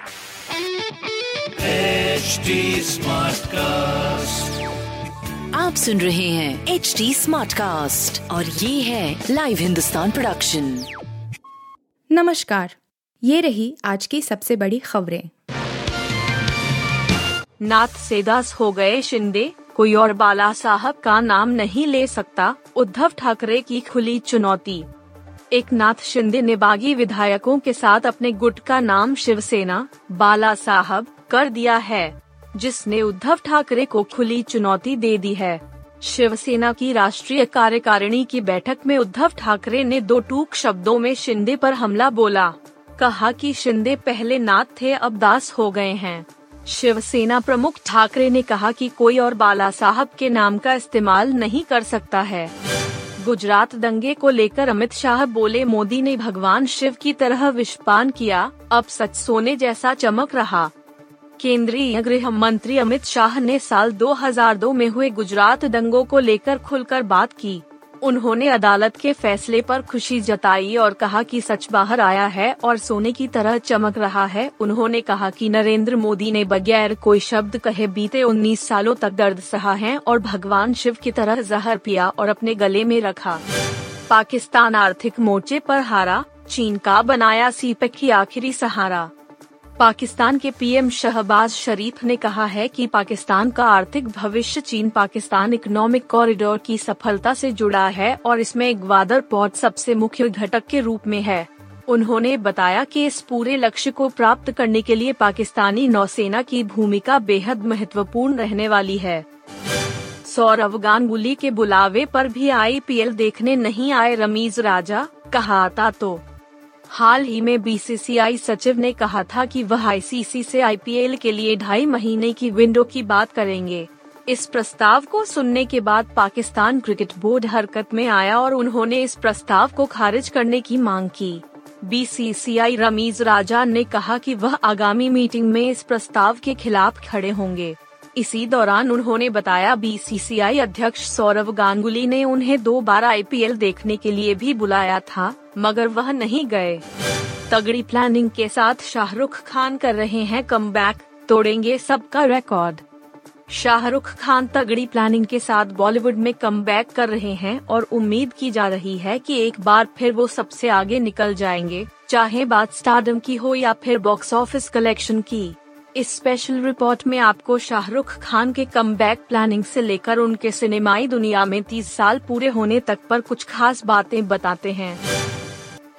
HD Smartcast. आप सुन रहे हैं एच डी स्मार्ट कास्ट और ये है लाइव हिंदुस्तान प्रोडक्शन नमस्कार ये रही आज की सबसे बड़ी खबरें। नाथ से दास हो गए शिंदे कोई और बाला साहब का नाम नहीं ले सकता उद्धव ठाकरे की खुली चुनौती। एक नाथ शिंदे ने बागी विधायकों के साथ अपने गुट का नाम शिवसेना, बाला साहब, कर दिया है, जिसने उद्धव ठाकरे को खुली चुनौती दे दी है। शिवसेना की राष्ट्रीय कार्यकारिणी की बैठक में उद्धव ठाकरे ने दो टूक शब्दों में शिंदे पर हमला बोला। कहा कि शिंदे पहले नाथ थे, अब दास हो गए हैं। शिवसेना प्रमुख ठाकरे ने कहा कि कोई और बाला साहब के नाम का इस्तेमाल नहीं कर सकता है। गुजरात दंगे को लेकर अमित शाह बोले, मोदी ने भगवान शिव की तरह विषपान किया, अब सच सोने जैसा चमक रहा। केंद्रीय गृह मंत्री अमित शाह ने साल 2002 में हुए गुजरात दंगों को लेकर खुलकर बात की। उन्होंने अदालत के फैसले पर खुशी जताई और कहा कि सच बाहर आया है और सोने की तरह चमक रहा है। उन्होंने कहा कि नरेंद्र मोदी ने बगैर कोई शब्द कहे बीते 19 सालों तक दर्द सहा है और भगवान शिव की तरह जहर पिया और अपने गले में रखा। पाकिस्तान आर्थिक मोर्चे पर हारा, चीन का बनाया सीपेक की आखिरी सहारा। पाकिस्तान के पीएम शहबाज शरीफ ने कहा है कि पाकिस्तान का आर्थिक भविष्य चीन पाकिस्तान इकोनॉमिक कॉरिडोर की सफलता से जुड़ा है और इसमें ग्वादर पोर्ट सबसे मुख्य घटक के रूप में है। उन्होंने बताया कि इस पूरे लक्ष्य को प्राप्त करने के लिए पाकिस्तानी नौसेना की भूमिका बेहद महत्वपूर्ण रहने वाली है। सौरव गांगुली के बुलावे पर भी आईपीएल देखने नहीं आए रमीज राजा, कहा आता तो। हाल ही में बीसीसीआई सचिव ने कहा था कि वह आईसीसी से आईपीएल के लिए ढाई महीने की विंडो की बात करेंगे। इस प्रस्ताव को सुनने के बाद पाकिस्तान क्रिकेट बोर्ड हरकत में आया और उन्होंने इस प्रस्ताव को खारिज करने की मांग की। बीसीसीआई रमीज राजा ने कहा कि वह आगामी मीटिंग में इस प्रस्ताव के खिलाफ खड़े होंगे। इसी दौरान उन्होंने बताया, बीसीसीआई अध्यक्ष सौरव गांगुली ने उन्हें दो बार आईपीएल देखने के लिए भी बुलाया था। मगर वह नहीं गए। तगड़ी प्लानिंग के साथ शाहरुख खान कर रहे हैं कम तोड़ेंगे सबका रिकॉर्ड शाहरुख खान तगड़ी प्लानिंग के साथ बॉलीवुड में कम कर रहे हैं और उम्मीद की जा रही है कि एक बार फिर वो सबसे आगे निकल जाएँगे, चाहे बात स्टारडम की हो या फिर बॉक्स ऑफ़िस कलेक्शन की। इस स्पेशल रिपोर्ट में आपको शाहरुख खान के कम प्लानिंग से लेकर उनके सिनेमाई दुनिया में 30 साल पूरे होने तक पर कुछ खास बातें बताते हैं।